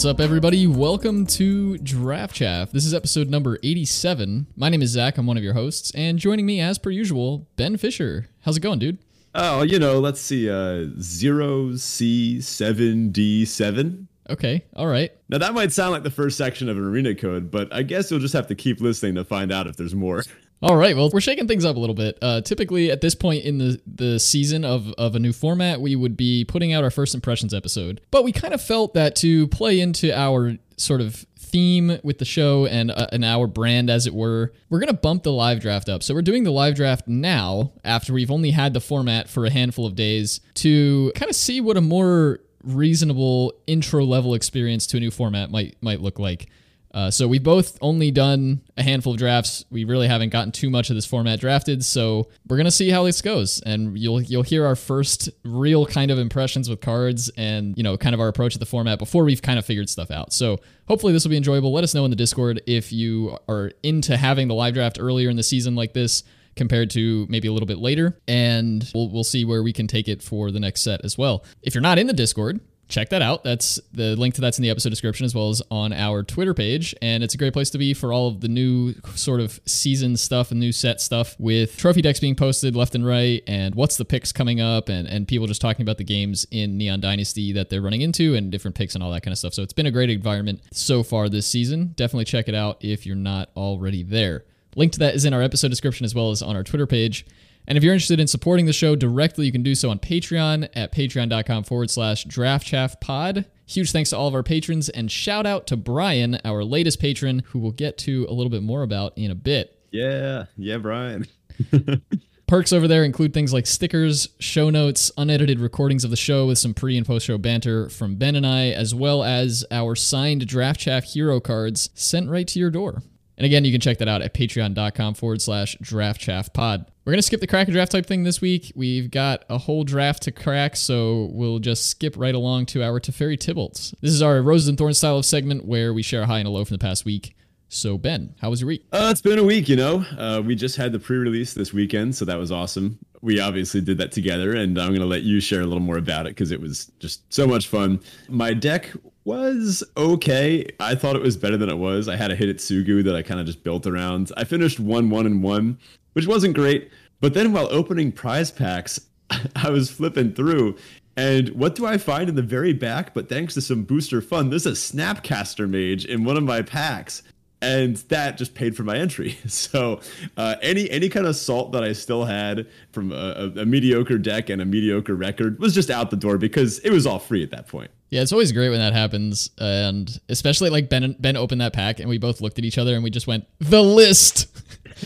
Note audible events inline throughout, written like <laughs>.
What's up, everybody? Welcome to Draft Chaff. This is episode number 87. My name is Zach. I'm one of your hosts. And joining me, as per usual, Ben Fisher. How's it going, dude? Oh, you know, let's see. Uh, 0C7D7. Okay, all right. Now, that might sound like the first section of an arena code, but I guess you'll just have to keep listening to find out if there's more. All right, well, we're shaking things up a little bit. Uh, typically, at this point in the, the season of, of a new format, we would be putting out our first impressions episode. But we kind of felt that to play into our sort of theme with the show and, uh, and our brand, as it were, we're going to bump the live draft up. So we're doing the live draft now, after we've only had the format for a handful of days, to kind of see what a more reasonable intro level experience to a new format might might look like. Uh, so we've both only done a handful of drafts. We really haven't gotten too much of this format drafted, so we're gonna see how this goes, and you'll you'll hear our first real kind of impressions with cards, and you know, kind of our approach to the format before we've kind of figured stuff out. So hopefully this will be enjoyable. Let us know in the Discord if you are into having the live draft earlier in the season like this compared to maybe a little bit later, and we'll we'll see where we can take it for the next set as well. If you're not in the Discord, check that out. That's the link to that's in the episode description as well as on our Twitter page. And it's a great place to be for all of the new sort of season stuff and new set stuff with trophy decks being posted left and right and what's the picks coming up and, and people just talking about the games in Neon Dynasty that they're running into and different picks and all that kind of stuff. So it's been a great environment so far this season. Definitely check it out if you're not already there. Link to that is in our episode description as well as on our Twitter page. And if you're interested in supporting the show directly, you can do so on Patreon at patreon.com forward slash draftchaffpod. Huge thanks to all of our patrons, and shout out to Brian, our latest patron, who we'll get to a little bit more about in a bit. Yeah, yeah, Brian. <laughs> <laughs> Perks over there include things like stickers, show notes, unedited recordings of the show with some pre and post show banter from Ben and I, as well as our signed Draft Chaff hero cards sent right to your door. And again, you can check that out at patreon.com forward slash draft chaff pod. We're going to skip the crack a draft type thing this week. We've got a whole draft to crack, so we'll just skip right along to our Teferi Tibalt's. This is our Roses and Thorns style of segment where we share a high and a low from the past week. So, Ben, how was your week? Uh, it's been a week, you know. Uh, we just had the pre release this weekend, so that was awesome. We obviously did that together, and I'm going to let you share a little more about it because it was just so much fun. My deck was okay. I thought it was better than it was. I had a hit at Sugu that I kind of just built around. I finished 1 1 and 1, which wasn't great. But then while opening prize packs, <laughs> I was flipping through and what do I find in the very back? But thanks to some booster fun, there's a Snapcaster Mage in one of my packs and that just paid for my entry. <laughs> So uh, any any kind of salt that I still had from a, a, a, mediocre deck and a mediocre record was just out the door because it was all free at that point. Yeah, it's always great when that happens, and especially like Ben Ben opened that pack and we both looked at each other and we just went the list.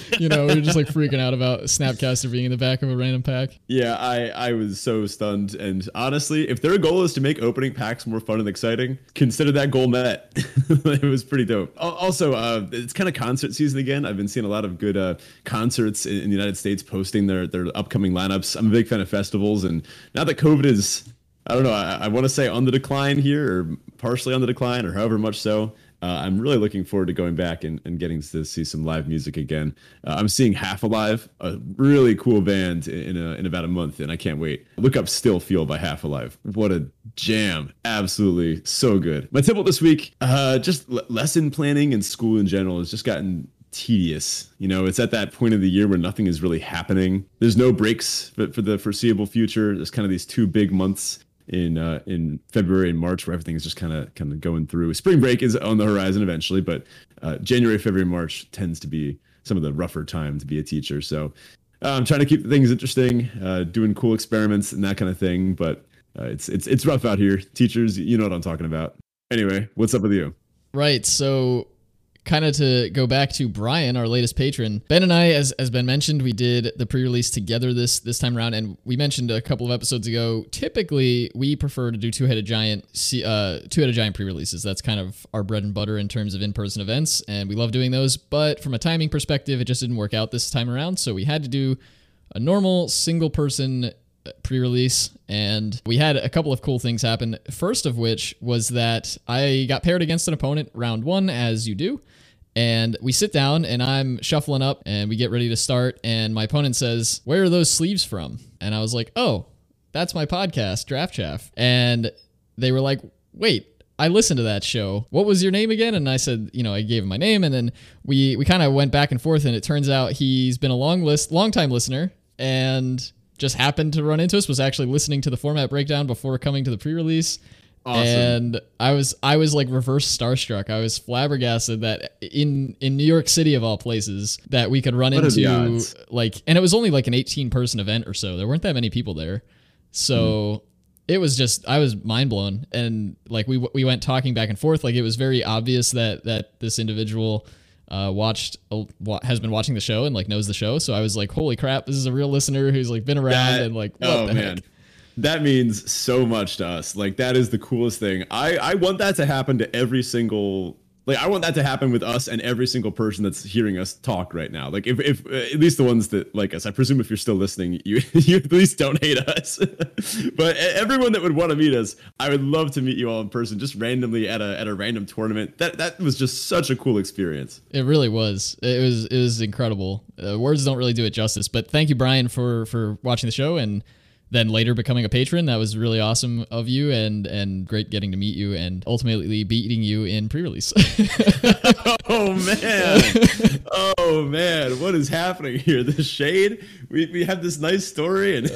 <laughs> you know, we were just like freaking out about Snapcaster being in the back of a random pack. Yeah, I I was so stunned. And honestly, if their goal is to make opening packs more fun and exciting, consider that goal met. <laughs> it was pretty dope. Also, uh, it's kind of concert season again. I've been seeing a lot of good uh, concerts in, in the United States posting their their upcoming lineups. I'm a big fan of festivals, and now that COVID is I don't know. I, I want to say on the decline here, or partially on the decline, or however much so uh, I'm really looking forward to going back and, and getting to see some live music again. Uh, I'm seeing Half Alive, a really cool band in, a, in about a month, and I can't wait. Look up Still Feel by Half Alive. What a jam. Absolutely so good. My tip this week, uh, just l- lesson planning and school in general has just gotten tedious. You know, it's at that point of the year where nothing is really happening. There's no breaks for, for the foreseeable future. There's kind of these two big months in uh, in February and March where everything is just kind of kind of going through. Spring break is on the horizon eventually, but uh, January, February, March tends to be some of the rougher time to be a teacher. So uh, I'm trying to keep things interesting, uh, doing cool experiments and that kind of thing. But uh, it's it's it's rough out here. Teachers, you know what I'm talking about. Anyway, what's up with you? Right. So kind of to go back to Brian, our latest patron, Ben and I, as as Ben mentioned, we did the pre-release together this this time around, and we mentioned a couple of episodes ago. Typically, we prefer to do two-headed giant, uh, two-headed giant pre-releases. That's kind of our bread and butter in terms of in-person events, and we love doing those. But from a timing perspective, it just didn't work out this time around, so we had to do a normal single-person pre-release and we had a couple of cool things happen first of which was that i got paired against an opponent round one as you do and we sit down and I'm shuffling up and we get ready to start. And my opponent says, Where are those sleeves from? And I was like, Oh, that's my podcast, Draft Chaff. And they were like, Wait, I listened to that show. What was your name again? And I said, you know, I gave him my name, and then we we kind of went back and forth, and it turns out he's been a long list, long time listener, and just happened to run into us. Was actually listening to the format breakdown before coming to the pre-release. Awesome. And I was I was like reverse starstruck. I was flabbergasted that in in New York City of all places that we could run What into like and it was only like an 18 person event or so. There weren't that many people there. So it was just I was mind blown and like we we went talking back and forth like it was very obvious that that this individual uh, watched wa- has been watching the show and like knows the show. So I was like, holy crap, this is a real listener who's like been around That- and like what oh the man heck? that means so much to us like that is the coolest thing i i want that to happen to every single like i want that to happen with us and every single person that's hearing us talk right now like if, if uh, at least the ones that like us i presume if you're still listening you <laughs> you at least don't hate us <laughs> but everyone that would want to meet us i would love to meet you all in person just randomly at a at a random tournament that that was just such a cool experience It really was. It was it was incredible. Uh, words don't really do it justice. But thank you, Brian, for for watching the show and then later becoming a patron. That was really awesome of you and and great getting to meet you and ultimately beating you in pre-release. <laughs> Oh man! oh man! What is happening here? The shade. We we have this nice story, and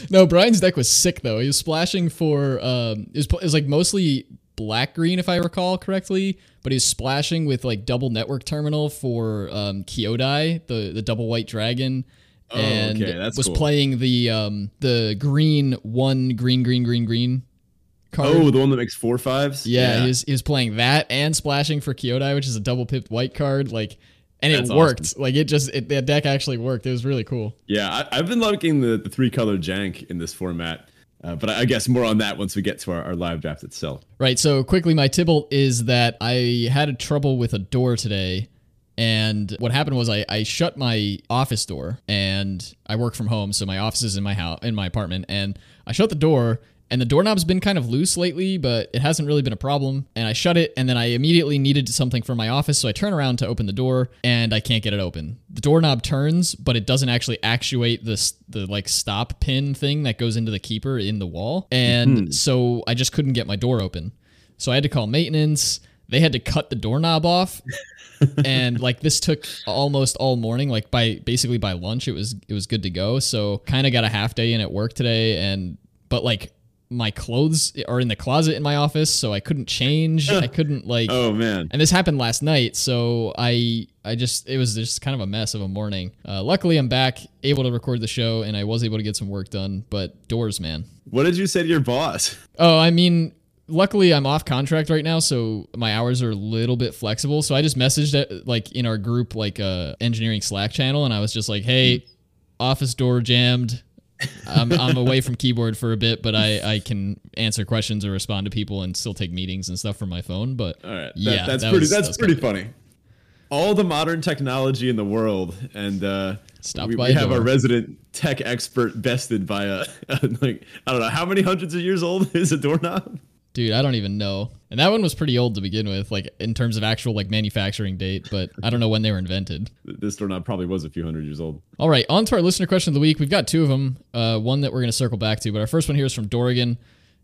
<laughs> no, Brian's deck was sick though. He was splashing for um it was, it was like mostly black green if I recall correctly, but he was splashing with like double network terminal for um Kyodai, the the double white dragon. And Oh, okay, that's was cool. playing the um the green one green green green green card. oh, the one that makes four fives. yeah, He, was, he was playing that and splashing for Kyodai, which is a double pipped white card. Like, and it That's worked. Like it just it, the deck actually worked. It was really cool. yeah. I, I've been liking the the three color jank in this format, uh, but I, I guess more on that once we get to our, our live draft itself. Right. So quickly, my tibble is that I had a trouble with a door today. And what happened was I, I shut my office door and I work from home. So my office is in my house, in my apartment. And I shut the door and the doorknob's been kind of loose lately, but it hasn't really been a problem. And I shut it and then I immediately needed something from my office. So I turn around to open the door and I can't get it open. The doorknob turns, but it doesn't actually actuate this, the like stop pin thing that goes into the keeper in the wall. And hmm. so I just couldn't get my door open. So I had to call maintenance. They had to cut the doorknob off. And like this took almost all morning like by basically by lunch it was it was good to go. So kind of got a half day in at work today and but like my clothes are in the closet in my office so i couldn't change. I couldn't like Oh man! and this happened last night so i i just it was just kind of a mess of a morning. Uh, luckily i'm back able to record the show and i was able to get some work done but doors man. What did you say to your boss? Oh, I mean, luckily I'm off contract right now, so my hours are a little bit flexible. So I just messaged it like in our group, like uh, engineering Slack channel, and I was just like, "Hey, office door jammed. I'm, I'm away from keyboard for a bit, but I, I can answer questions or respond to people and still take meetings and stuff from my phone. But All right. That, yeah, that's that pretty. was- that's was pretty funny. All the modern technology in the world, and uh, Stopped we, by we have door. our resident tech expert bested by a <laughs> like I don't know how many hundreds of years old is a doorknob. Dude, I don't even know. And that one was pretty old to begin with, like in terms of actual like manufacturing date, but I don't know when they were invented. <laughs> This doorknob probably was a few hundred years old. All right, on to our listener question of the week. We've got two of them. Uh, one that we're going to circle back to, but our first one here is from Dorgan.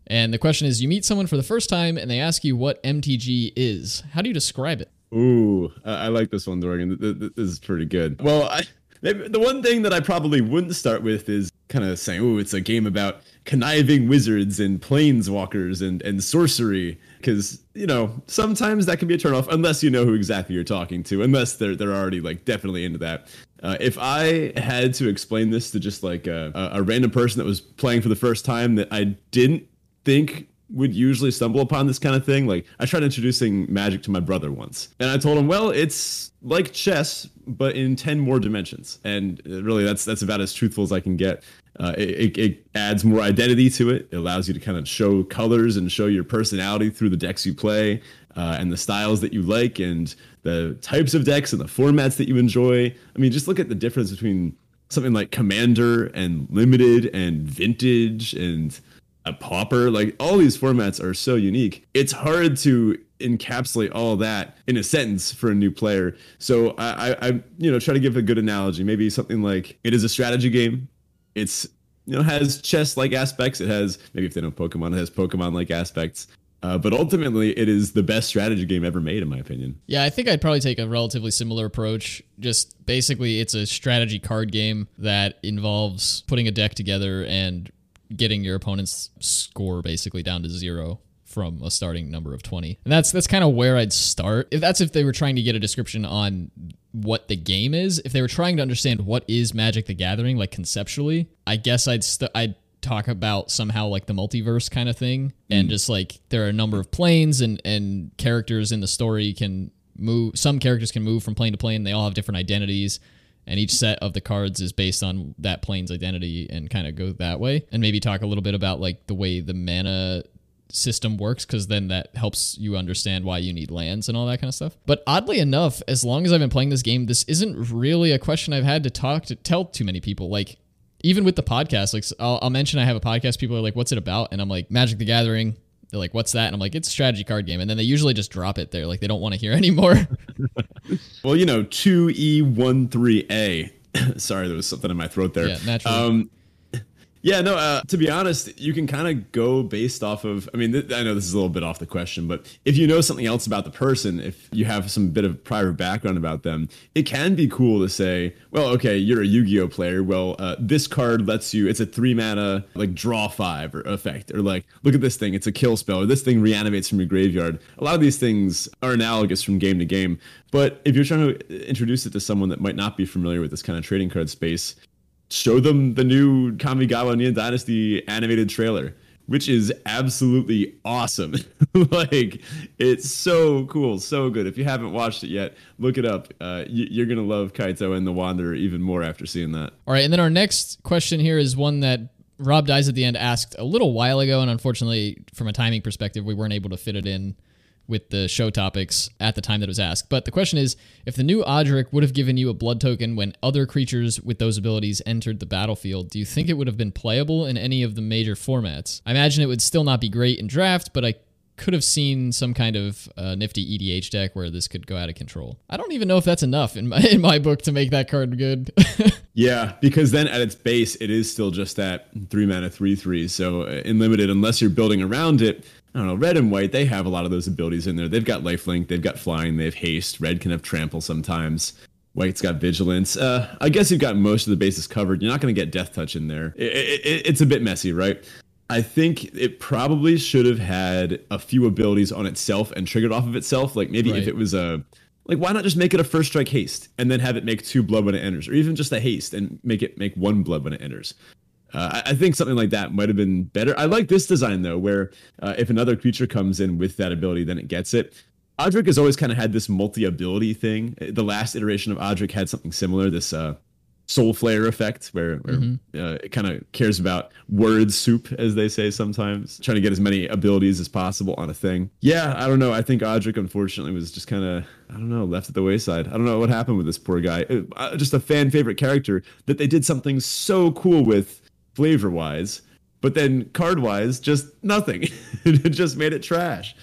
And the question is You meet someone for the first time and they ask you what MTG is. How do you describe it? Ooh, I, I like this one, Dorgan. Th- th- th- This is pretty good. Well, I, the one thing that I probably wouldn't start with is kind of saying, "Oh, it's a game about conniving wizards and planeswalkers and and sorcery," because you know sometimes that can be a turnoff unless you know who exactly you're talking to, unless they're they're already like definitely into that. Uh, if I had to explain this to just like a, a, a random person that was playing for the first time that I didn't think would usually stumble upon this kind of thing. Like I tried introducing magic to my brother once, and I told him, "Well, it's like chess, but in ten more dimensions." And uh, really, that's that's about as truthful as I can get. Uh, it, it, it adds more identity to it. It allows you to kind of show colors and show your personality through the decks you play uh, and the styles that you like and the types of decks and the formats that you enjoy. I mean, just look at the difference between something like Commander and Limited and Vintage and a pauper. Like all these formats are so unique. It's hard to encapsulate all that in a sentence for a new player. So I, I i you know try to give a good analogy. Maybe something like it is a strategy game. It's you know has chess like aspects. It has maybe if they know pokemon it has pokemon like aspects. Uh, but ultimately, it is the best strategy game ever made, in my opinion. Yeah, I think I'd probably take a relatively similar approach. Just basically, it's a strategy card game that involves putting a deck together and getting your opponent's score basically down to zero from a starting number of 20. And that's that's kind of where I'd start. If that's if they were trying to get a description on what the game is, if they were trying to understand what is Magic the Gathering like conceptually, I guess I'd st- I'd talk about somehow like the multiverse kind of thing and mm. just like there are a number of planes and and characters in the story can move some characters can move from plane to plane they all have different identities and each set of the cards is based on that plane's identity and kind of go that way and maybe talk a little bit about like the way the mana system works because then that helps you understand why you need lands and all that kind of stuff but oddly enough as long as i've been playing this game this isn't really a question i've had to talk to tell too many people like even with the podcast, like I'll, I'll, mention I have a podcast. People are like, "What's it about?" And I'm like, "Magic the Gathering." They're like, "What's that?" And I'm like, "It's a strategy card game." And then they usually just drop it there, like they don't want to hear <laughs> anymore. <laughs> well, you know, two E one three A. <coughs> Sorry, there was something in my throat there. Yeah, naturally. Um, yeah, no. Uh, to be honest, you can kind of go based off of. I mean, th- I know this is a little bit off the question, but if you know something else about the person, if you have some bit of prior background about them, it can be cool to say, well, okay, you're a Yu-Gi-Oh player. Well, uh, this card lets you. It's a three mana like draw five or effect, or like look at this thing. It's a kill spell, or this thing reanimates from your graveyard. A lot of these things are analogous from game to game. But if you're trying to introduce it to someone that might not be familiar with this kind of trading card space, show them the new Kamigawa Neon Dynasty animated trailer, which is absolutely awesome. <laughs> like it's so cool, so good. If you haven't watched it yet, look it up. Uh, you, are gonna love Kaito and the Wanderer even more after seeing that. All right, and then our next question here is one that Rob dies at the end asked a little while ago, and unfortunately, from a timing perspective, we weren't able to fit it in with the show topics at the time that it was asked. But the question is if the new Odric would have given you a blood token when other creatures with those abilities entered the battlefield, do you think it would have been playable in any of the major formats? I imagine it would still not be great in draft, but I could have seen some kind of uh, nifty EDH deck where this could go out of control. I don't even know if that's enough in my <laughs> in my book to make that card good. <laughs> yeah, because then at its base, it is still just that three mana three three. So uh, in limited, unless you're building around it, I don't know, red and white, they have a lot of those abilities in there. They've got lifelink, they've got flying, they have haste. Red can have trample sometimes. White's got vigilance. Uh, I guess you've got most of the bases covered. You're not going to get death touch in there. It, it, it's a bit messy, right? I think it probably should have had a few abilities on itself and triggered off of itself. Like maybe right. if it was a like why not just make it a first strike haste and then have it make two blood when it enters, or even just a haste and make it make one blood when it enters. Uh, I think something like that might have been better. I like this design though, where uh, if another creature comes in with that ability, then it gets it. Odric has always kind of had this multi-ability thing. The last iteration of Odric had something similar, this uh, soul flare effect, where, where mm-hmm. uh, it kind of cares about word soup, as they say sometimes, trying to get as many abilities as possible on a thing. Yeah, I don't know. I think Odric, unfortunately, was just kind of, I don't know, left at the wayside. I don't know what happened with this poor guy. Uh, just a fan favorite character that they did something so cool with flavor wise, but then card wise, just nothing. <laughs> it just made it trash.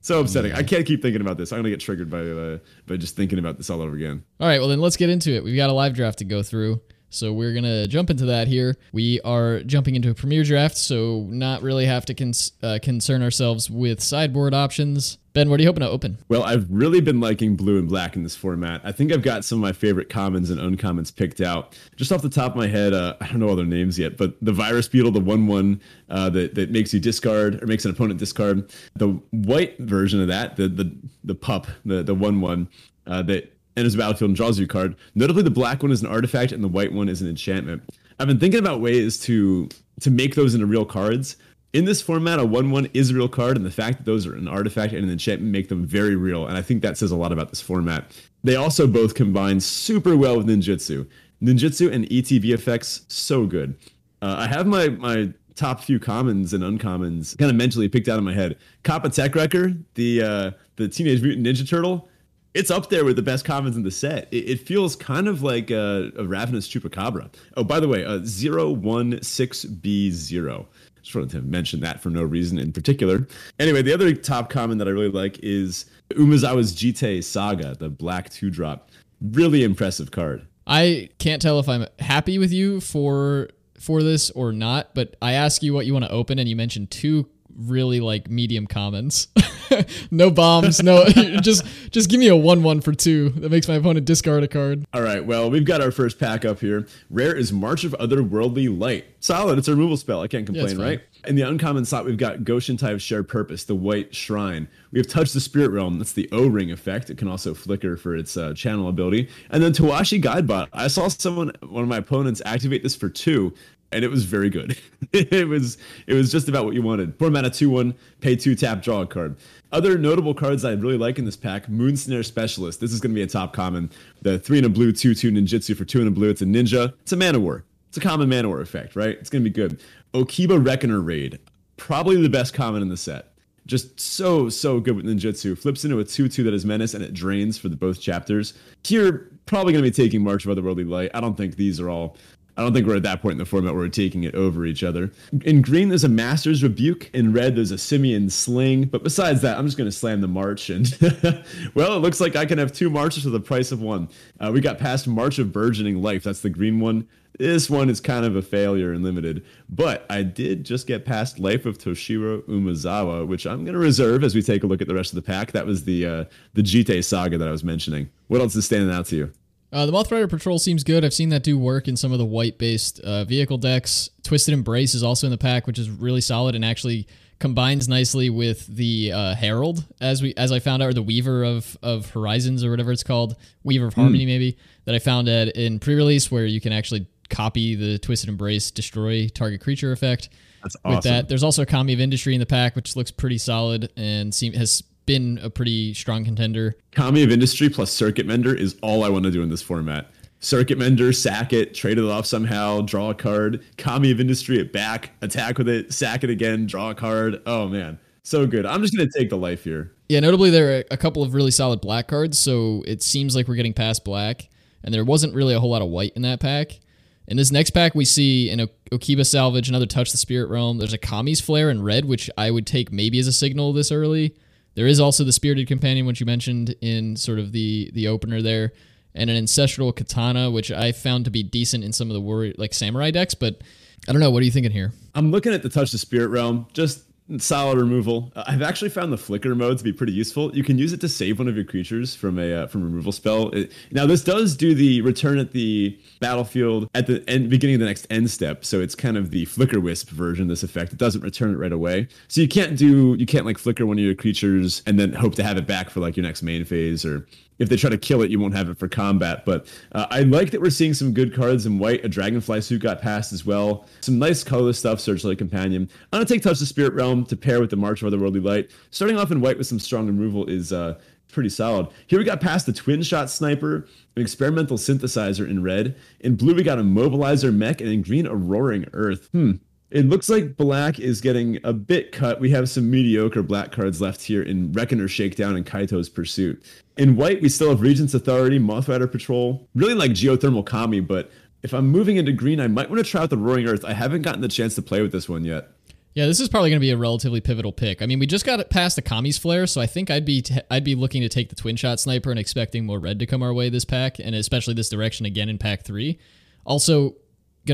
So upsetting. I can't keep thinking about this. I'm gonna get triggered by uh, by just thinking about this all over again. All right, well then let's get into it. We've got a live draft to go through. So we're gonna jump into that here. We are jumping into a premier draft, so not really have to cons- uh, concern ourselves with sideboard options. Ben, what are you hoping to open? Well, I've really been liking blue and black in this format. I think I've got some of my favorite commons and uncommons picked out. Just off the top of my head, uh, I don't know all their names yet, but the virus beetle, the one one uh, that that makes you discard or makes an opponent discard. The white version of that, the the the pup, the the one one uh, that enters the battlefield and draws you a card. Notably, the black one is an artifact and the white one is an enchantment. I've been thinking about ways to to make those into real cards. In this format, a one-one is a real card, and the fact that those are an artifact and an enchantment make them very real. And I think that says a lot about this format. They also both combine super well with ninjutsu. Ninjutsu and ETB effects, so good. Uh, I have my my top few commons and uncommons kind of mentally picked out in my head. Kappa Tech Wrecker, the uh, the Teenage Mutant Ninja Turtle, it's up there with the best commons in the set. It, it feels kind of like a, a, Ravenous Chupacabra. Oh, by the way, uh, 016B0. Just wanted to mention that for no reason in particular. Anyway, the other top common that I really like is Umezawa's Jitte Saga, the black two drop. Really impressive card. I can't tell if I'm happy with you for for this or not, but I ask you what you want to open, and you mentioned two really like medium commons. <laughs> no bombs, no <laughs> just just give me a one one for two. That makes my opponent discard a card. All right, well we've got our first pack up here. Rare is March of Otherworldly Light. Solid. It's a removal spell. I can't complain, yeah, right? In the uncommon slot, we've got Go-Shintai of Shared Purpose, the White Shrine. We have Touch the Spirit Realm. That's the O Ring effect. It can also flicker for its uh, channel ability. And then Towashi Guidebot. I saw someone, one of my opponents, activate this for two, and it was very good. <laughs> it was it was just about what you wanted. Four mana, two one, pay two, tap, draw a card. Other notable cards I really like in this pack: Moonsnare Specialist. This is going to be a top common. The three and a blue, two two ninjutsu for two and a blue. It's a ninja. It's a man-o'-war. It's a common man-o'-war effect, right? It's going to be good. Okiba Reckoner Raid, probably the best common in the set. Just so, so good with ninjutsu. Flips into a 2 2 that is menace and it drains for the both chapters. Here, probably going to be taking March of Otherworldly Light. I don't think these are all I don't think we're at that point in the format where we're taking it over each other. In green, there's a Master's Rebuke. In red, there's a Simian Sling. But besides that, I'm just going to slam the March. And, <laughs> well, it looks like I can have two Marches for the price of one. Uh, we got past March of Burgeoning Life. That's the green one. This one is kind of a failure and limited. But I did just get past Life of Toshiro Umezawa, which I'm going to reserve as we take a look at the rest of the pack. That was the uh, the Jitte saga that I was mentioning. What else is standing out to you? Uh, the Moth Rider Patrol seems good. I've seen that do work in some of the white based uh, vehicle decks. Twisted Embrace is also in the pack, which is really solid and actually combines nicely with the uh, Herald, as we as I found out, or the Weaver of of Horizons or whatever it's called, Weaver of Harmony mm. maybe that I found at in pre release where you can actually copy the Twisted Embrace destroy target creature effect. That's awesome. With that, there's also a Kami of Industry in the pack, which looks pretty solid and seem, has been a pretty strong contender. Kami of Industry plus Circuit Mender is all I want to do in this format. Circuit Mender, sack it, trade it off somehow, draw a card. Kami of Industry it back, attack with it, sack it again, draw a card. Oh man, so good. I'm just gonna take the life here. Yeah, notably there are a couple of really solid black cards, so it seems like we're getting past black, and there wasn't really a whole lot of white in that pack. In this next pack, we see an Okiba Salvage, another Touch the Spirit Realm. There's a Kami's Flare in red, which I would take maybe as a signal this early. There is also the Spirited Companion, which you mentioned in sort of the the opener there, and an Ancestral Katana, which I found to be decent in some of the warrior like samurai decks. But I don't know. What are you thinking here? I'm looking at the Touch the Spirit Realm. Just solid removal. Uh, I've actually found the flicker mode to be pretty useful. You can use it to save one of your creatures from a uh, from removal spell. It, now this does do the return at the battlefield at the end beginning of the next end step, so it's kind of the flicker wisp version of this effect. It doesn't return it right away, so you can't do you can't like flicker one of your creatures and then hope to have it back for like your next main phase or if they try to kill it, you won't have it for combat. But uh, I like that we're seeing some good cards in white. A Dragonfly suit got passed as well. Some nice colorless stuff, Searchlight Companion. I'm going to take Touch the Spirit Realm to pair with the March of Otherworldly Light. Starting off in white with some strong removal is uh, pretty solid. Here we got past the Twin Shot Sniper, an Experimental Synthesizer in red. In blue, we got a Mobilizer Mech, and in green, a Roaring Earth. Hmm. It looks like black is getting a bit cut. We have some mediocre black cards left here in Reckoner Shakedown and Kaito's Pursuit. In white, we still have Regent's Authority, Moth Rider Patrol, really like Geothermal Kami, but if I'm moving into green, I might want to try out the Roaring Earth. I haven't gotten the chance to play with this one yet. Yeah, this is probably going to be a relatively pivotal pick. I mean, we just got past the Kami's flare, so I think I'd be t- I'd be looking to take the twin shot sniper and expecting more red to come our way this pack, and especially this direction again in pack three. Also,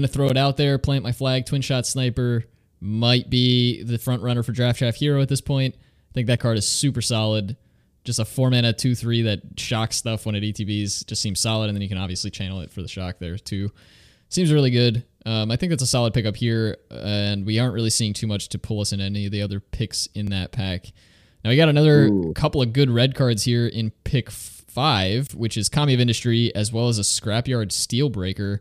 gonna throw it out there, plant my flag. Twin shot sniper might be the front runner for draft chaff hero at this point. I think that card is super solid. Just a four mana two three that shocks stuff when it ETBs just seems solid, and then you can obviously channel it for the shock there too. Seems really good. Um, I think that's a solid pickup here, and we aren't really seeing too much to pull us in any of the other picks in that pack. Now we got another Ooh. couple of good red cards here in pick five, which is Kami of Industry as well as a Scrapyard Steelbreaker.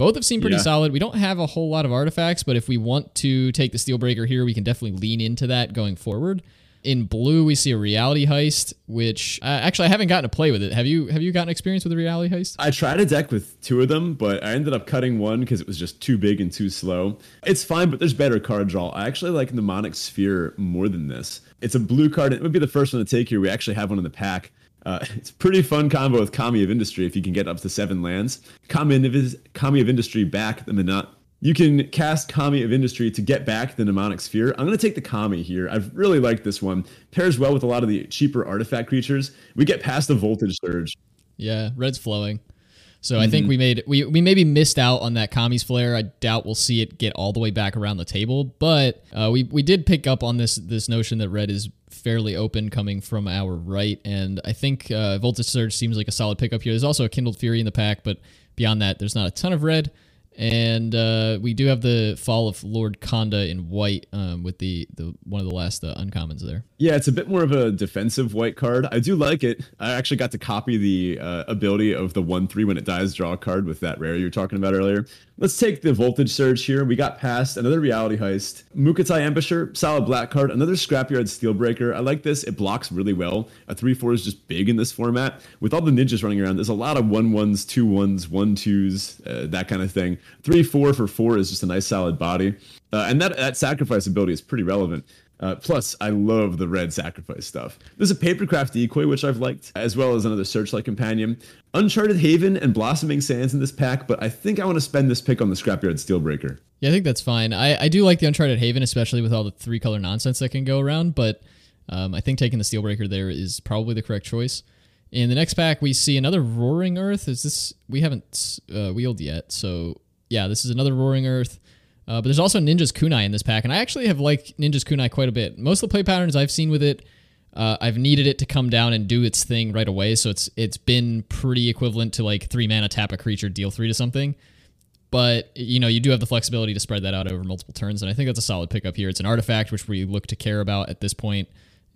Both have seemed pretty yeah. solid. We don't have a whole lot of artifacts, but if we want to take the Steelbreaker here, we can definitely lean into that going forward. In blue, we see a reality heist, which uh, actually I haven't gotten to play with it. Have you? Have you gotten experience with a reality heist? I tried a deck with two of them, but I ended up cutting one because it was just too big and too slow. It's fine, but there's better card draw. I actually like Mnemonic Sphere more than this. It's a blue card. And it would be the first one to take here. We actually have one in the pack. Uh, <laughs> it's pretty fun combo with Kami of Industry if you can get up to seven lands. Kami, Kami of Industry back the Monot. You can cast Kami of Industry to get back the Mnemonic Sphere. I'm going to take the Kami here. I've really liked this one. Pairs well with a lot of the cheaper artifact creatures. We get past the Voltage Surge. Yeah, red's flowing. So I think we made we we maybe missed out on that Kami's flare. I doubt we'll see it get all the way back around the table, but uh, we we did pick up on this this notion that red is fairly open coming from our right, and I think uh, Voltage Surge seems like a solid pickup here. There's also a Kindled Fury in the pack, but beyond that, there's not a ton of red. And uh, we do have the fall of Lord Konda in white um, with the, the one of the last uh, uncommons there. Yeah, it's a bit more of a defensive white card. I do like it. I actually got to copy the uh, ability of the 1 3 when it dies, draw a card with that rare you were talking about earlier. Let's take the voltage surge here. We got past another reality heist. Mukotai Ambusher, solid black card, another scrapyard steelbreaker. I like this. It blocks really well. A 3 4 is just big in this format. With all the ninjas running around, there's a lot of 1 1s, 2 1s, 1 2s, uh, that kind of thing. 3 4 for 4 is just a nice solid body. Uh, and that, that sacrifice ability is pretty relevant. Uh, plus, I love the red sacrifice stuff. There's a Papercraft decoy, which I've liked, as well as another Searchlight companion. Uncharted Haven and Blossoming Sands in this pack, but I think I want to spend this pick on the Scrapyard Steelbreaker. Yeah, I think that's fine. I, I do like the Uncharted Haven, especially with all the three color nonsense that can go around, but um, I think taking the Steelbreaker there is probably the correct choice. In the next pack, we see another Roaring Earth. Is this. We haven't uh, wheeled yet, so yeah, this is another Roaring Earth. Uh, but there's also Ninja's Kunai in this pack, and I actually have liked Ninja's Kunai quite a bit. Most of the play patterns I've seen with it, uh, I've needed it to come down and do its thing right away, so it's it's been pretty equivalent to like three mana tap a creature, deal three to something. But you know, you do have the flexibility to spread that out over multiple turns, and I think that's a solid pickup here. It's an artifact which we look to care about at this point,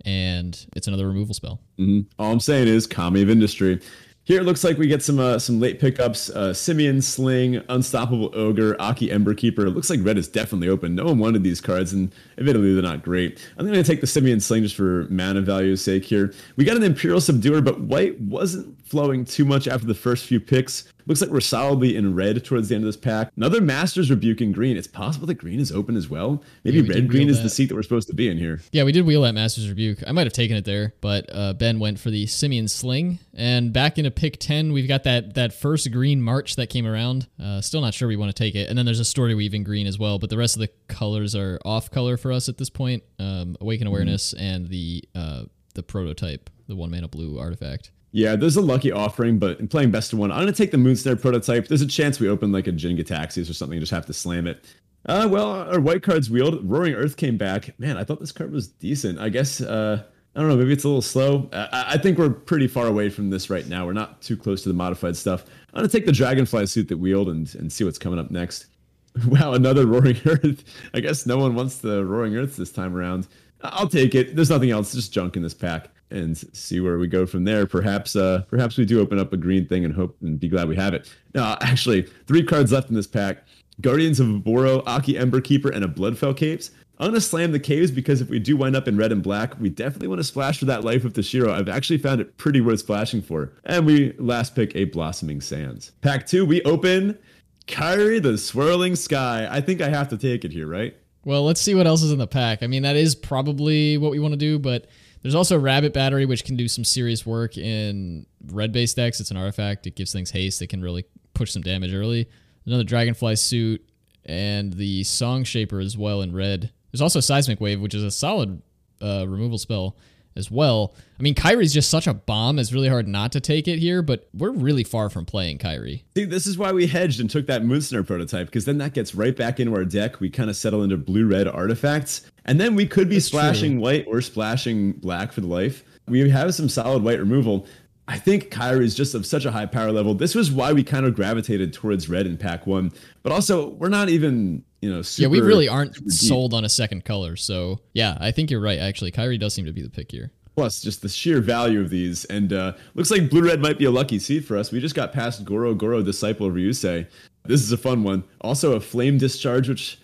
and it's another removal spell. Mm-hmm. All I'm saying is Kami of Industry. Here it looks like we get some uh, some late pickups. Uh, Simian Sling, Unstoppable Ogre, Akki Ember Keeper. It looks like red is definitely open. No one wanted these cards, and admittedly they're not great. I'm going to take the Simian Sling just for mana value's sake here. We got an Imperial Subduer, but white wasn't flowing too much after the first few picks. Looks like we're solidly in red towards the end of this pack. Another Master's Rebuke in green. It's possible that green is open as well. Maybe Yeah, red green is the seat that we're supposed to be in here. Yeah, we did wheel that Master's Rebuke. I might have taken it there, but uh, Ben went for the Simian Sling. And back into pick 10, we've got that that first green March that came around. Uh, still not sure we want to take it. And then there's a Story Weave in green as well, but the rest of the colors are off color for us at this point. Um, Awaken Awareness and the uh, the prototype, the one mana blue artifact. Yeah, there's a lucky offering, but in playing best of one, I'm gonna take the Moonsnare prototype. There's a chance we open like a Jin-Gitaxias or something, just have to slam it. Uh, well, our white cards wheeled. Roaring Earth came back. Man, I thought this card was decent. I guess uh, I don't know. Maybe it's a little slow. I, I think we're pretty far away from this right now. We're not too close to the modified stuff. I'm gonna take the Dragonfly suit that wheeled and and see what's coming up next. <laughs> Wow, another Roaring <laughs> Earth. I guess no one wants the Roaring Earth this time around. I'll take it. There's nothing else. Just junk in this pack, and see where we go from there. Perhaps, uh, perhaps we do open up a green thing and hope and be glad we have it. No, actually, three cards left in this pack: Guardians of Oboro, Akki Ember Keeper, and a Bloodfell Caves. I'm gonna slam the caves because if we do wind up in red and black, we definitely want to splash for that life of Toshiro. I've actually found it pretty worth splashing for. And we last pick a Blossoming Sands. Pack two, we open Kairi the Swirling Sky. I think I have to take it here, right? Well, let's see what else is in the pack. I mean, that is probably what we want to do, but there's also Rabbit Battery, which can do some serious work in red based decks. It's an artifact, it gives things haste, it can really push some damage early. Another Dragonfly suit, and the Song Shaper as well in red. There's also Seismic Wave, which is a solid uh, removal spell as well. I mean, Kairi's just such a bomb. It's really hard not to take it here, but we're really far from playing Kairi. See, this is why we hedged and took that Moonsnare prototype, because then that gets right back into our deck. We kind of settle into blue red artifacts, and then we could be That's splashing true. white or splashing black for the life. We have some solid white removal. I think Kairi is just of such a high power level. This was why we kind of gravitated towards red in pack one. But also, we're not even, you know, super, yeah, we really aren't sold on a second color. So, yeah, I think you're right, actually. Kairi does seem to be the pick here. Plus, just the sheer value of these. And uh, looks like blue red might be a lucky seed for us. We just got past Goro Goro, Disciple of Ryusei. This is a fun one. Also, a Flame Discharge, which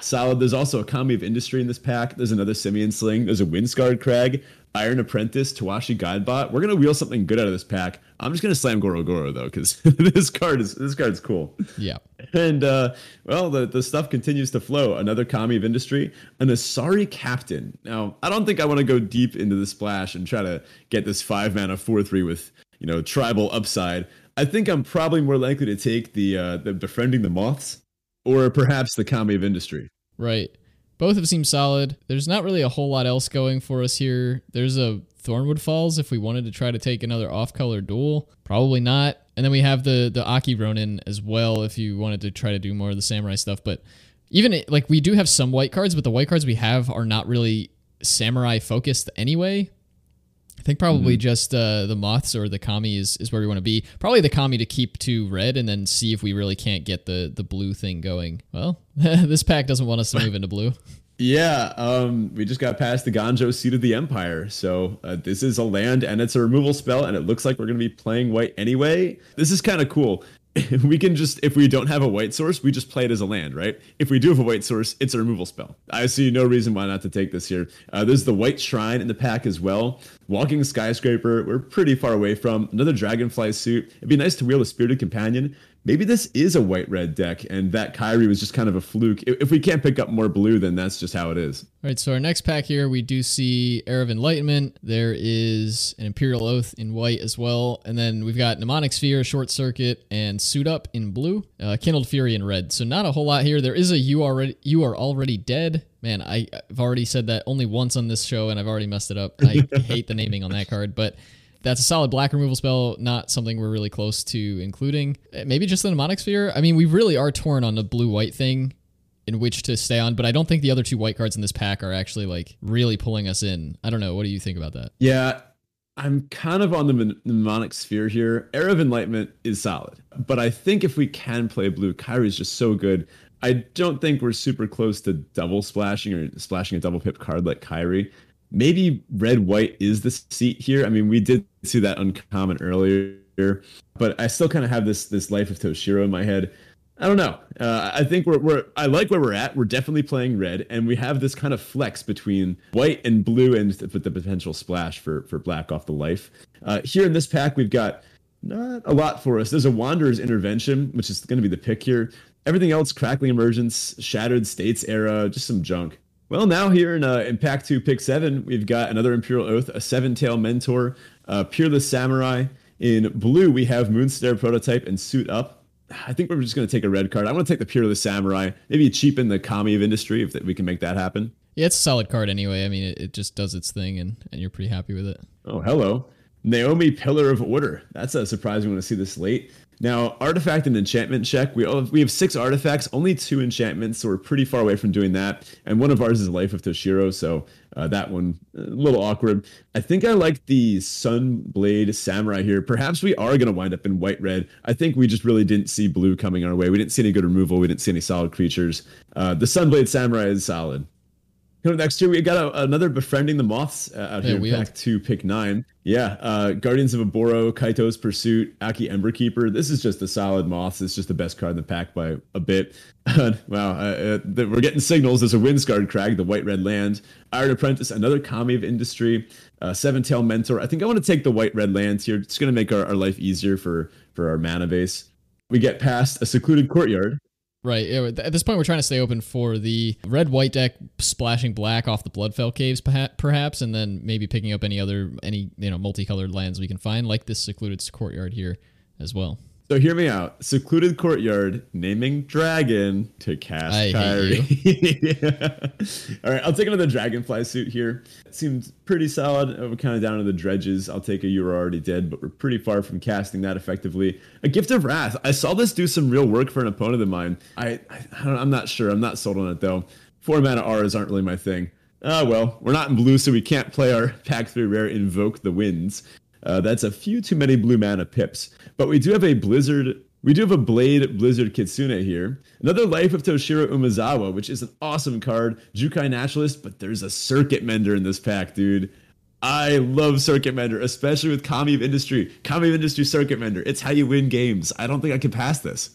solid. There's also a Kami of Industry in this pack. There's another Simian Sling. There's a Windscarred Crag, Iron Apprentice, Towashi Guidebot. We're gonna wheel something good out of this pack. I'm just gonna slam Goro Goro though, because <laughs> this card is this card's cool. Yeah. And uh, well, the, the stuff continues to flow. Another Kami of Industry, an Asari Captain. Now, I don't think I want to go deep into the splash and try to get this five mana four three with you know tribal upside. I think I'm probably more likely to take the uh, the befriending the moths, or perhaps the Kami of Industry. Right. Both have seemed solid. There's not really a whole lot else going for us here. There's a Thornwood Falls if we wanted to try to take another off-color dual. Probably not. And then we have the the Akki Ronin as well if you wanted to try to do more of the samurai stuff. But even like we do have some white cards, but the white cards we have are not really samurai focused anyway. I think probably mm-hmm. just uh, the moths or the kami is, is where we want to be. Probably the kami to keep to red and then see if we really can't get the the blue thing going. Well, <laughs> this pack doesn't want us to move into blue. <laughs> Yeah, um, we just got past the Ganjo Seat of the Empire. So uh, this is a land and it's a removal spell, and it looks like we're going to be playing white anyway. This is kind of cool. <laughs> we can just if we don't have a white source, we just play it as a land, right? If we do have a white source, it's a removal spell. I see no reason why not to take this here. Uh, there's the white shrine in the pack as well. Walking skyscraper, we're pretty far away from another dragonfly suit. It'd be nice to wield a spirited companion, maybe this is a white red deck and that Kairi was just kind of a fluke. If we can't pick up more blue, then that's just how it is. All right, so our next pack here, we do see Era of Enlightenment. There is an Imperial Oath in white as well. And then we've got Mnemonic Sphere, Short Circuit, and Suit Up in blue, uh, Kindled Fury in red. So not a whole lot here. There is a You, already, you Are Already Dead. Man, I, I've already said that only once on this show and I've already messed it up. I <laughs> hate the naming on that card, but that's a solid black removal spell, not something we're really close to including. Uh, maybe just the mnemonic sphere. I mean, we really are torn on the blue white thing in which to stay on, but I don't think the other two white cards in this pack are actually like really pulling us in. I don't know. What do you think about that? Yeah, I'm kind of on the mnemonic sphere here. Era of Enlightenment is solid, but I think if we can play blue, Kairi is just so good. I don't think we're super close to double splashing or splashing a double pip card like Kairi maybe red white is the seat here. I mean, we did see that uncommon earlier, but I still kind of have this this life of Toshiro in my head. I don't know. Uh, I think we're, we're I like where we're at. We're definitely playing red, and we have this kind of flex between white and blue, and with the potential splash for for black off the life. Uh, here in this pack, we've got not a lot for us. There's a Wanderer's Intervention, which is going to be the pick here. Everything else, Crackling Emergence, Shattered States era, just some junk. Well, now here in, uh, in Pack 2, Pick 7, we've got another Imperial Oath, a Seven Tail Mentor, uh, Peerless Samurai. In blue, we have Moonsnare Prototype and Suit Up. I think we're just going to take a red card. I want to take the Peerless Samurai. Maybe cheapen the Kami of Industry if we can make that happen. Yeah, it's a solid card anyway. I mean, it, it just does its thing, and, and you're pretty happy with it. Oh, hello. Naomi Pillar of Order. That's a surprising one to see this late. Now, artifact and enchantment check. We we have six artifacts, only two enchantments, so we're pretty far away from doing that. And one of ours is Life of Toshiro, so uh, that one a little awkward. I think I like the Sunblade Samurai here. Perhaps we are going to wind up in white red. I think we just really didn't see blue coming our way. We didn't see any good removal. We didn't see any solid creatures. Uh, the Sunblade Samurai is solid. Next year we got a, another befriending the moths uh, out here in pack two, pick nine. Yeah, uh, Guardians of Oboro, Kaito's Pursuit, Akki Emberkeeper. This is just a solid moths. It's just the best card in the pack by a bit. <laughs> wow, uh, uh, we're getting signals. There's a Windscarred Crag, the white red land, Iron Apprentice, another Kami of Industry, uh, Seven Tail Mentor. I think I want to take the white red lands here. It's going to make our, our life easier for for our mana base. We get past a secluded courtyard. Right. At this point, we're trying to stay open for the red white deck splashing black off the Bloodfell caves, perhaps, and then maybe picking up any other any you know multicolored lands we can find, like this secluded courtyard here as well. So hear me out. Secluded courtyard, naming dragon to cast I yeah. <laughs> All right, I'll take another dragonfly suit here. It seems pretty solid. We're kind of down to the dredges. I'll take a you are already dead, but we're pretty far from casting that effectively. A gift of wrath. I saw this do some real work for an opponent of mine. I, I I'm not sure. I'm not sold on it though. Four mana Auras aren't really my thing. Uh, well, we're not in blue, so we can't play our <laughs> pack three rare Invoke the Winds. Uh, that's a few too many blue mana pips. But we do have a Blizzard. We do have a Blade Blizzard Kitsune here. Another Life of Toshiro Umezawa, which is an awesome card. Jukai Naturalist, but there's a Circuit Mender in this pack, dude. I love Circuit Mender, especially with Kami of Industry. Kami of Industry Circuit Mender. It's how you win games. I don't think I can pass this.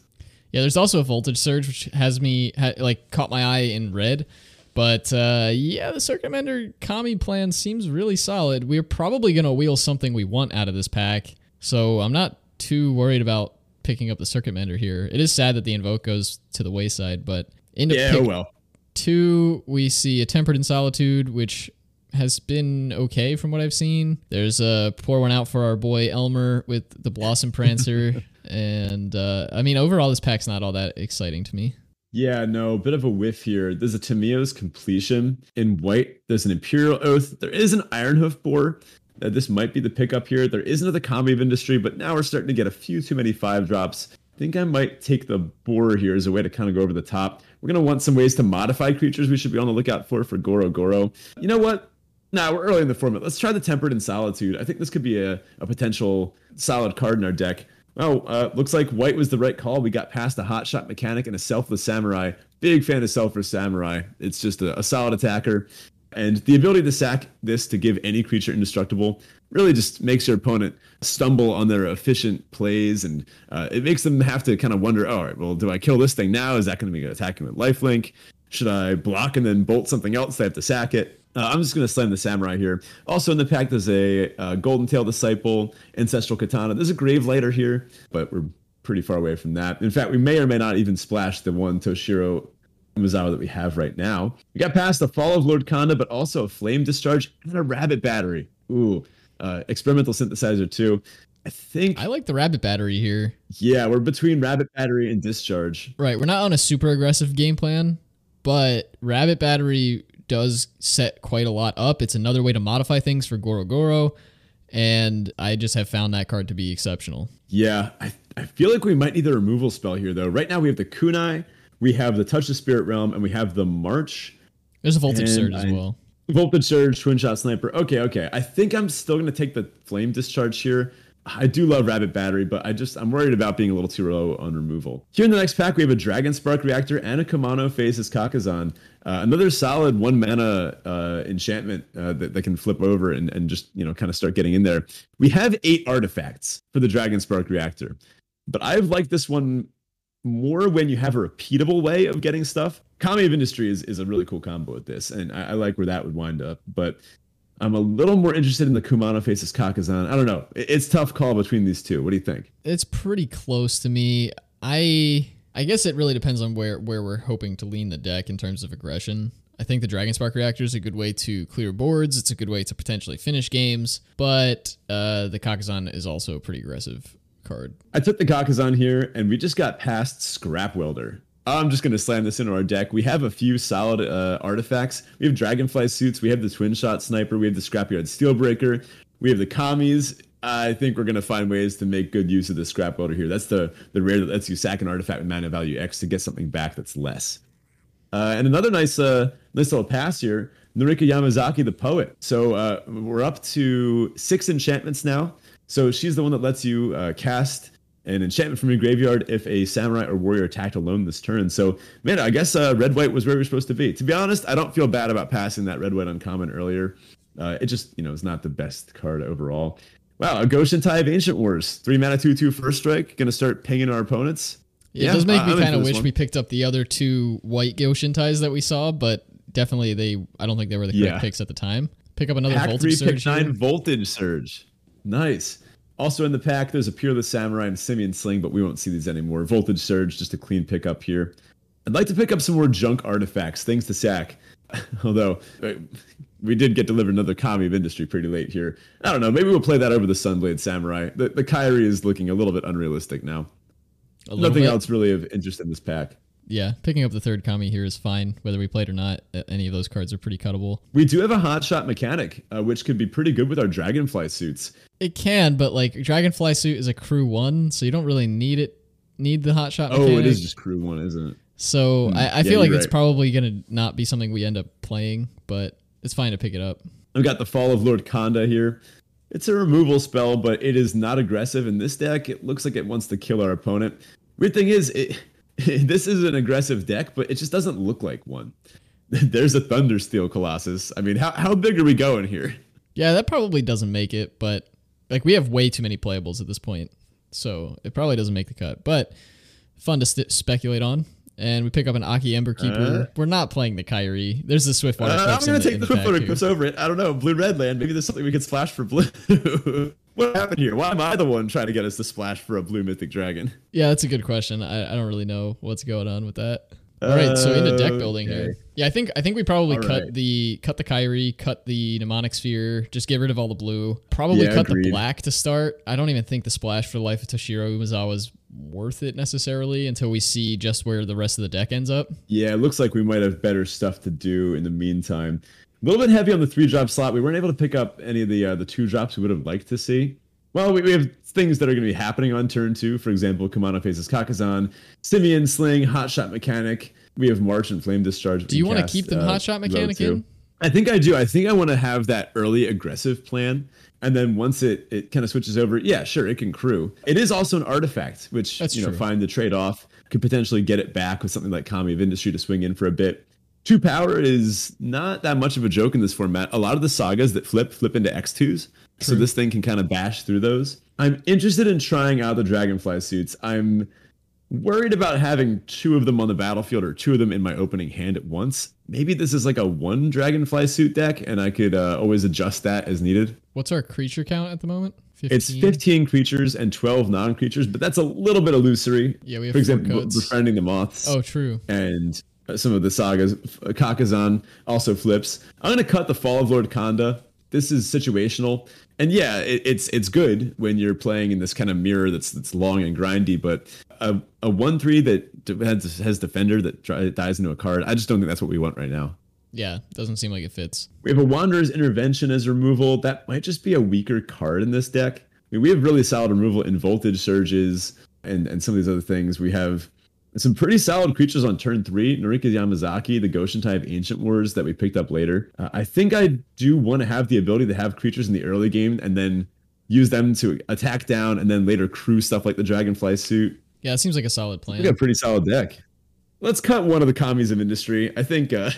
Yeah, there's also a Voltage Surge, which has me, ha, like, caught my eye in red. But uh, yeah, the Circuit Mender Kami plan seems really solid. We're probably going to wheel something we want out of this pack. So I'm not too worried about picking up the Circuit Mender here. It is sad that the Invoke goes to the wayside, but into yeah, pick well. two, we see a Tempered in Solitude, which has been okay from what I've seen. There's a poor one out for our boy Elmer with the Blossom Prancer. <laughs> and uh, I mean, overall, this pack's not all that exciting to me. Yeah, no, a bit of a whiff here. There's a Tamiyo's Compleation in white. There's an Imperial Oath. There is an Ironhoof Boar. that this might be the pickup here. There is another Kami of Industry, but now we're starting to get a few too many five drops. I think I might take the boar here as a way to kind of go over the top. We're going to want some ways to modify creatures we should be on the lookout for for Goro Goro. You know what? Now we're early in the format. Let's try the Tempered in Solitude. I think this could be a, a potential solid card in our deck. Oh, uh, looks like white was the right call. We got past a hot shot mechanic and a selfless samurai. Big fan of selfless samurai. It's just a, a solid attacker. And the ability to sack this to give any creature indestructible really just makes your opponent stumble on their efficient plays. And uh, it makes them have to kind of wonder, oh, all right, well, do I kill this thing now? Is that going to be attacking with lifelink? Should I block and then bolt something else? They have to sack it. Uh, I'm just going to slam the samurai here. Also in the pack, there's a uh, golden tail disciple, ancestral katana. There's a grave lighter here, but we're pretty far away from that. In fact, we may or may not even splash the one Toshiro Umezawa that we have right now. We got past the fall of Lord Konda, but also a flame discharge and a rabbit battery. Ooh, uh, experimental synthesizer too. I think I like the rabbit battery here. Yeah, we're between rabbit battery and discharge. Right, we're not on a super aggressive game plan, but rabbit battery does set quite a lot up. It's another way to modify things for Goro Goro, and I just have found that card to be exceptional. Yeah, I, I feel like we might need the removal spell here though. Right now we have the Kunai, we have the Touch the Spirit Realm, and we have the March. There's a Voltage Surge I, as well. Voltage Surge, Twin Shot Sniper. Okay, okay. I think I'm still going to take the Flame Discharge here. I do love Rabbit Battery, but I just I'm worried about being a little too low on removal. Here in the next pack, we have a Dragon Spark Reactor and a Kumano Faces Kakkazan. Uh, another solid one mana uh, enchantment uh, that, that can flip over and, and just you know kind of start getting in there. We have eight artifacts for the Dragon Spark Reactor, but I've liked this one more when you have a repeatable way of getting stuff. Kami of Industry is, is a really cool combo with this, and I, I like where that would wind up. But I'm a little more interested in the Kumano faces Kakkazan. I don't know. It's tough call between these two. What do you think? It's pretty close to me. I I guess it really depends on where where we're hoping to lean the deck in terms of aggression. I think the Dragon Spark Reactor is a good way to clear boards. It's a good way to potentially finish games, but uh, the Kakkazan is also a pretty aggressive card. I took the Kakkazan here, and we just got past Scrap Welder. I'm just going to slam this into our deck. We have a few solid uh, artifacts. We have Dragonfly suits. We have the Twin Shot Sniper. We have the Scrapyard Steelbreaker. We have the Kamis. I think we're going to find ways to make good use of the Scrap Welder here. That's the, the rare that lets you sack an artifact with mana value X to get something back that's less. Uh, and another nice, uh, nice little pass here, Norika Yamazaki, the poet. So uh, we're up to six enchantments now. So she's the one that lets you uh, cast an enchantment from your graveyard if a samurai or warrior attacked alone this turn. So, man, I guess uh, red white was where we are supposed to be. To be honest, I don't feel bad about passing that red white uncommon earlier. Uh, it just, you know, is not the best card overall. Wow, a Go-Shintai of Ancient Wars. Three mana, two, two, first strike. Gonna start pinging our opponents. Yeah, it does make me kind of wish one. we picked up the other two white Go-Shintais that we saw, but definitely they, I don't think they were the correct yeah. picks at the time. Pick up another Pack voltage three, surge. Pick nine voltage surge. Nice. Also in the pack, there's a Peerless Samurai and Simian Sling, but we won't see these anymore. Voltage Surge, just a clean pickup here. I'd like to pick up some more junk artifacts, things to sack. <laughs> Although we did get delivered another Kami of Industry pretty late here. I don't know. Maybe we'll play that over the Sunblade Samurai. The, the Kairi is looking a little bit unrealistic now. Nothing bit. else really of interest in this pack yeah, picking up the third Kami here is fine, whether we played or not. Any of those cards are pretty cuttable. We do have a hot shot mechanic, uh, which could be pretty good with our Dragonfly suits. It can, but like Dragonfly suit is a crew one, so you don't really need it. Need the hot shot. Mechanic. Oh, it is just crew one, isn't it? So mm, I, I yeah, feel like it's probably gonna not be something we end up playing, but it's fine to pick it up. I've got the Fall of Lord Konda here. It's a removal spell, but it is not aggressive in this deck. It looks like it wants to kill our opponent. Weird thing is, it <laughs> this is an aggressive deck, but it just doesn't look like one. <laughs> There's a Thundersteel Colossus. I mean, how, how big are we going here? Yeah, that probably doesn't make it, but like we have way too many playables at this point. So it probably doesn't make the cut, but fun to st- speculate on. And we pick up an Akki Emberkeeper. Uh, We're not playing the Kairi. There's the Swiftwater. Uh, I'm going to take the, the Swiftwater Cliffs over it. I don't know. Blue Red Land. Maybe there's something we could splash for blue. <laughs> what happened here? Why am I the one trying to get us to splash for a blue mythic dragon? Yeah, that's a good question. I, I don't really know what's going on with that. All right, so into deck building okay. here. Yeah, I think I think we probably all cut right. the cut the Kairi, cut the mnemonic sphere, just get rid of all the blue. Probably yeah, cut agreed. the black to start. I don't even think the splash for the life of Toshiro Umezawa is worth it necessarily until we see just where the rest of the deck ends up. Yeah, it looks like we might have better stuff to do in the meantime. A little bit heavy on the three drop slot. We weren't able to pick up any of the uh, the two drops we would have liked to see. Well, we, we have things that are going to be happening on turn two. For example, Kumano faces Kakkazan, Simian Sling, Hot Shot Mechanic. We have March and Flame Discharge. Do you want to keep the uh, Hot Shot Mechanic in? I think I do. I think I want to have that early aggressive plan. And then once it, it kind of switches over, yeah, sure, it can crew. It is also an artifact, which That's you know, true. find the trade off could potentially get it back with something like Kami of Industry to swing in for a bit. Two power is not that much of a joke in this format. A lot of the sagas that flip flip into X2s. So this thing can kind of bash through those. I'm interested in trying out the Dragonfly suits. I'm worried about having two of them on the battlefield or two of them in my opening hand at once. Maybe this is like a one Dragonfly suit deck and I could uh, always adjust that as needed. What's our creature count at the moment? 15? It's 15 creatures and 12 non creatures, but that's a little bit illusory. Yeah, we have For example, befriending the moths. Oh, true. And some of the sagas. Kakkazan also flips. I'm going to cut the Fall of Lord Konda. This is situational, and yeah, it, it's it's good when you're playing in this kind of mirror that's that's long and grindy. But a a one three that has has defender that dies into a card. I just don't think that's what we want right now. Yeah, doesn't seem like it fits. We have a Wanderer's Intervention as removal. That might just be a weaker card in this deck. I mean, we have really solid removal in Voltage Surges and and some of these other things. We have some pretty solid creatures on turn three. Norika Yamazaki, the Go-Shintai Ancient Wars that we picked up later. Uh, I think I do want to have the ability to have creatures in the early game and then use them to attack down and then later crew stuff like the Dragonfly suit. Yeah, it seems like a solid plan. We got a pretty solid deck. Let's cut one of the Kamis of Industry. I think uh,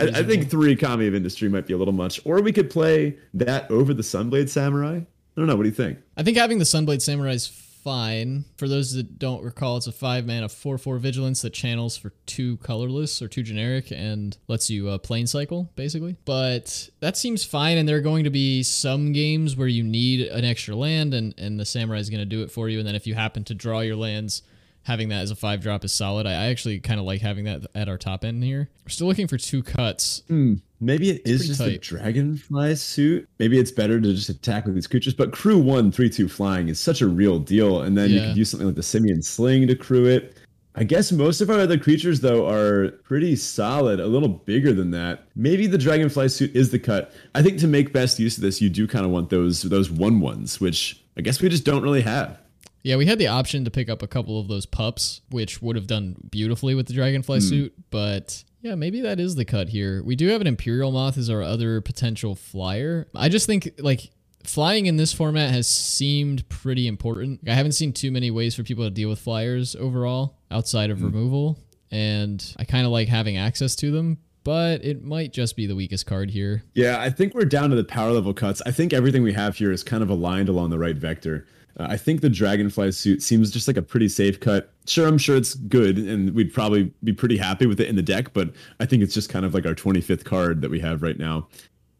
I, I, think three Kami of Industry might be a little much. Or we could play that over the Sunblade Samurai. I don't know. What do you think? I think having the Sunblade Samurai is fine. For those that don't recall, it's a five mana, four four vigilance that channels for two colorless or two generic and lets you uh, plane cycle basically. But that seems fine, and there are going to be some games where you need an extra land, and and the samurai is going to do it for you. And then if you happen to draw your lands having that as a five drop is solid. I, I actually kind of like having that at our top end here. We're still looking for two cuts. Mm, maybe it it's is just tight. a dragonfly suit. Maybe it's better to just attack with these creatures. But crew one, three, two flying is such a real deal. And then yeah. you could use something like the Simian Sling to crew it. I guess most of our other creatures though are pretty solid, a little bigger than that. Maybe the dragonfly suit is the cut. I think to make best use of this, you do kind of want those those one ones, which I guess we just don't really have. Yeah, we had the option to pick up a couple of those pups, which would have done beautifully with the dragonfly mm. suit, but yeah, maybe that is the cut here. We do have an Imperial Moth as our other potential flyer. I just think like flying in this format has seemed pretty important. I haven't seen too many ways for people to deal with flyers overall outside of mm. removal, and I kind of like having access to them, but it might just be the weakest card here. Yeah, I think we're down to the power level cuts. I think everything we have here is kind of aligned along the right vector. Uh, I think the Dragonfly suit seems just like a pretty safe cut. Sure, I'm sure it's good, and we'd probably be pretty happy with it in the deck, but I think it's just kind of like our 25th card that we have right now.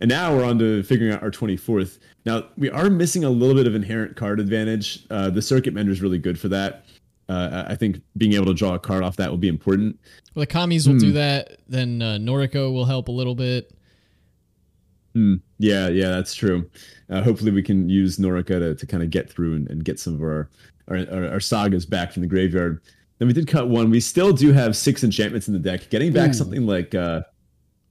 And now we're on to figuring out our 24th. Now, we are missing a little bit of inherent card advantage. Uh, the Circuit Mender is really good for that. Uh, I think being able to draw a card off that will be important. Well, the Kamis will hmm. do that. Then uh, Norika will help a little bit. Hmm. Yeah, yeah, that's true. Uh, hopefully, we can use Norika to, to kind of get through and, and get some of our, our, our sagas back from the graveyard. Then we did cut one. We still do have six enchantments in the deck. Getting back Ooh. something like uh,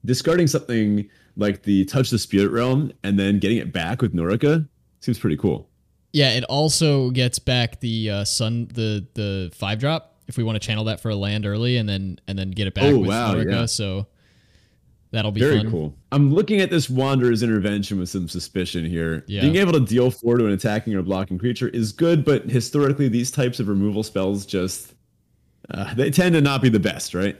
discarding something like the Touch the Spirit Realm and then getting it back with Norika seems pretty cool. Yeah, it also gets back the uh, sun the the five drop if we want to channel that for a land early and then and then get it back oh, with wow, Norika. Yeah. So That'll be very fun. cool. I'm looking at this Wanderer's intervention with some suspicion here. Yeah. Being able to deal four to an attacking or blocking creature is good, but historically, these types of removal spells just uh, they tend to not be the best, right?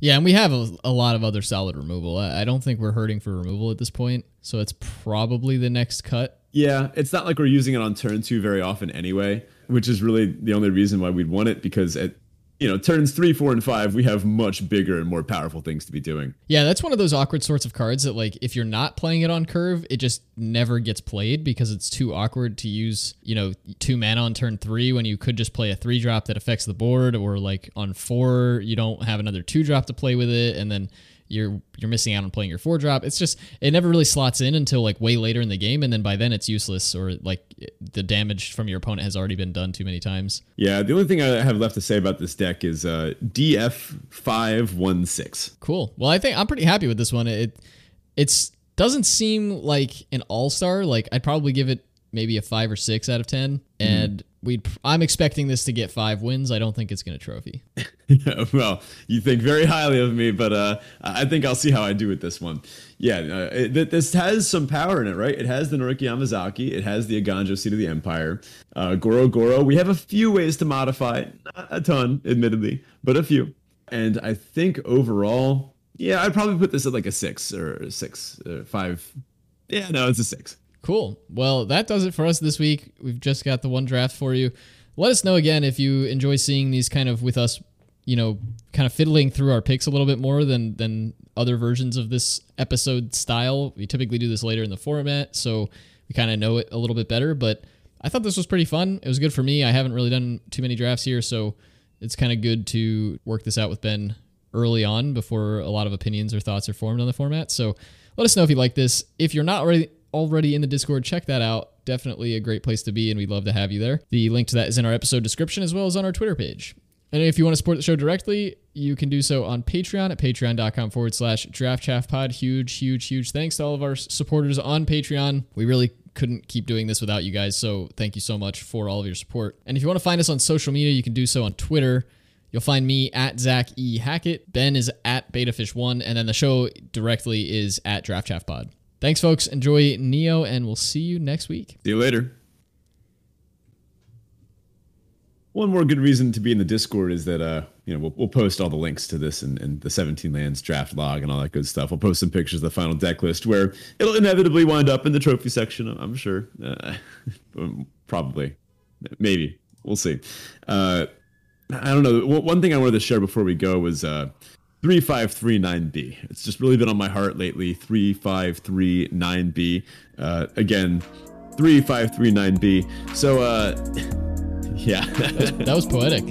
Yeah, and we have a, a lot of other solid removal. I, I don't think we're hurting for removal at this point, so it's probably the next cut. Yeah, it's not like we're using it on turn two very often anyway, which is really the only reason why we'd want it because it you know, turns three, four, and five, we have much bigger and more powerful things to be doing. Yeah, that's one of those awkward sorts of cards that, like, if you're not playing it on curve, it just never gets played because it's too awkward to use, you know, two mana on turn three when you could just play a three drop that affects the board, or like on four, you don't have another two drop to play with it, and then you're you're missing out on playing your four drop. It's just it never really slots in until like way later in the game, and then by then it's useless or like the damage from your opponent has already been done too many times. Yeah, the only thing I have left to say about this deck is uh, DF five one six. Cool. Well, I think I'm pretty happy with this one. It It's doesn't seem like an all star. Like I'd probably give it maybe a five or six out of ten, and we I'm expecting this to get five wins. I don't think it's going to trophy. <laughs> well, you think very highly of me, but uh, I think I'll see how I do with this one. Yeah, uh, this has some power in it, right? It has the Norika Yamazaki, it has the Eiganjo Seat of the Empire, uh, Goro Goro. We have a few ways to modify it, not a ton, admittedly, but a few. And I think overall, yeah, I'd probably put this at like a six or six, or five. Yeah, no, it's a six. Cool. Well, that does it for us this week. We've just got the one draft for you. Let us know again if you enjoy seeing these kind of with us, you know, kind of fiddling through our picks a little bit more than than other versions of this episode style. We typically do this later in the format, so we kind of know it a little bit better, but I thought this was pretty fun. It was good for me. I haven't really done too many drafts here, so it's kind of good to work this out with Ben early on before a lot of opinions or thoughts are formed on the format. So let us know if you like this. If you're not already already in the Discord, check that out. Definitely a great place to be, and we'd love to have you there. The link to that is in our episode description as well as on our Twitter page. And if you want to support the show directly, you can do so on Patreon at patreon.com forward slash draft chaff pod. Huge, huge, huge thanks to all of our supporters on Patreon. We really couldn't keep doing this without you guys, so thank you so much for all of your support. And if you want to find us on social media, you can do so on Twitter. You'll find me at Zach E. Hackett. Ben is at BetaFish1, and then the show directly is at Draft Chaff Pod. Thanks, folks. Enjoy Neo, and we'll see you next week. See you later. One more good reason to be in the Discord is that uh, you know we'll, we'll post all the links to this and, and the 17 lands draft log and all that good stuff. We'll post some pictures of the final deck list where it'll inevitably wind up in the trophy section. I'm sure, uh, <laughs> probably, maybe we'll see. Uh, I don't know. One thing I wanted to share before we go was uh, 3539B. It's just really been on my heart lately. 3539B. Uh, again, 3539B. So, uh, <laughs> yeah. that, was, that was poetic.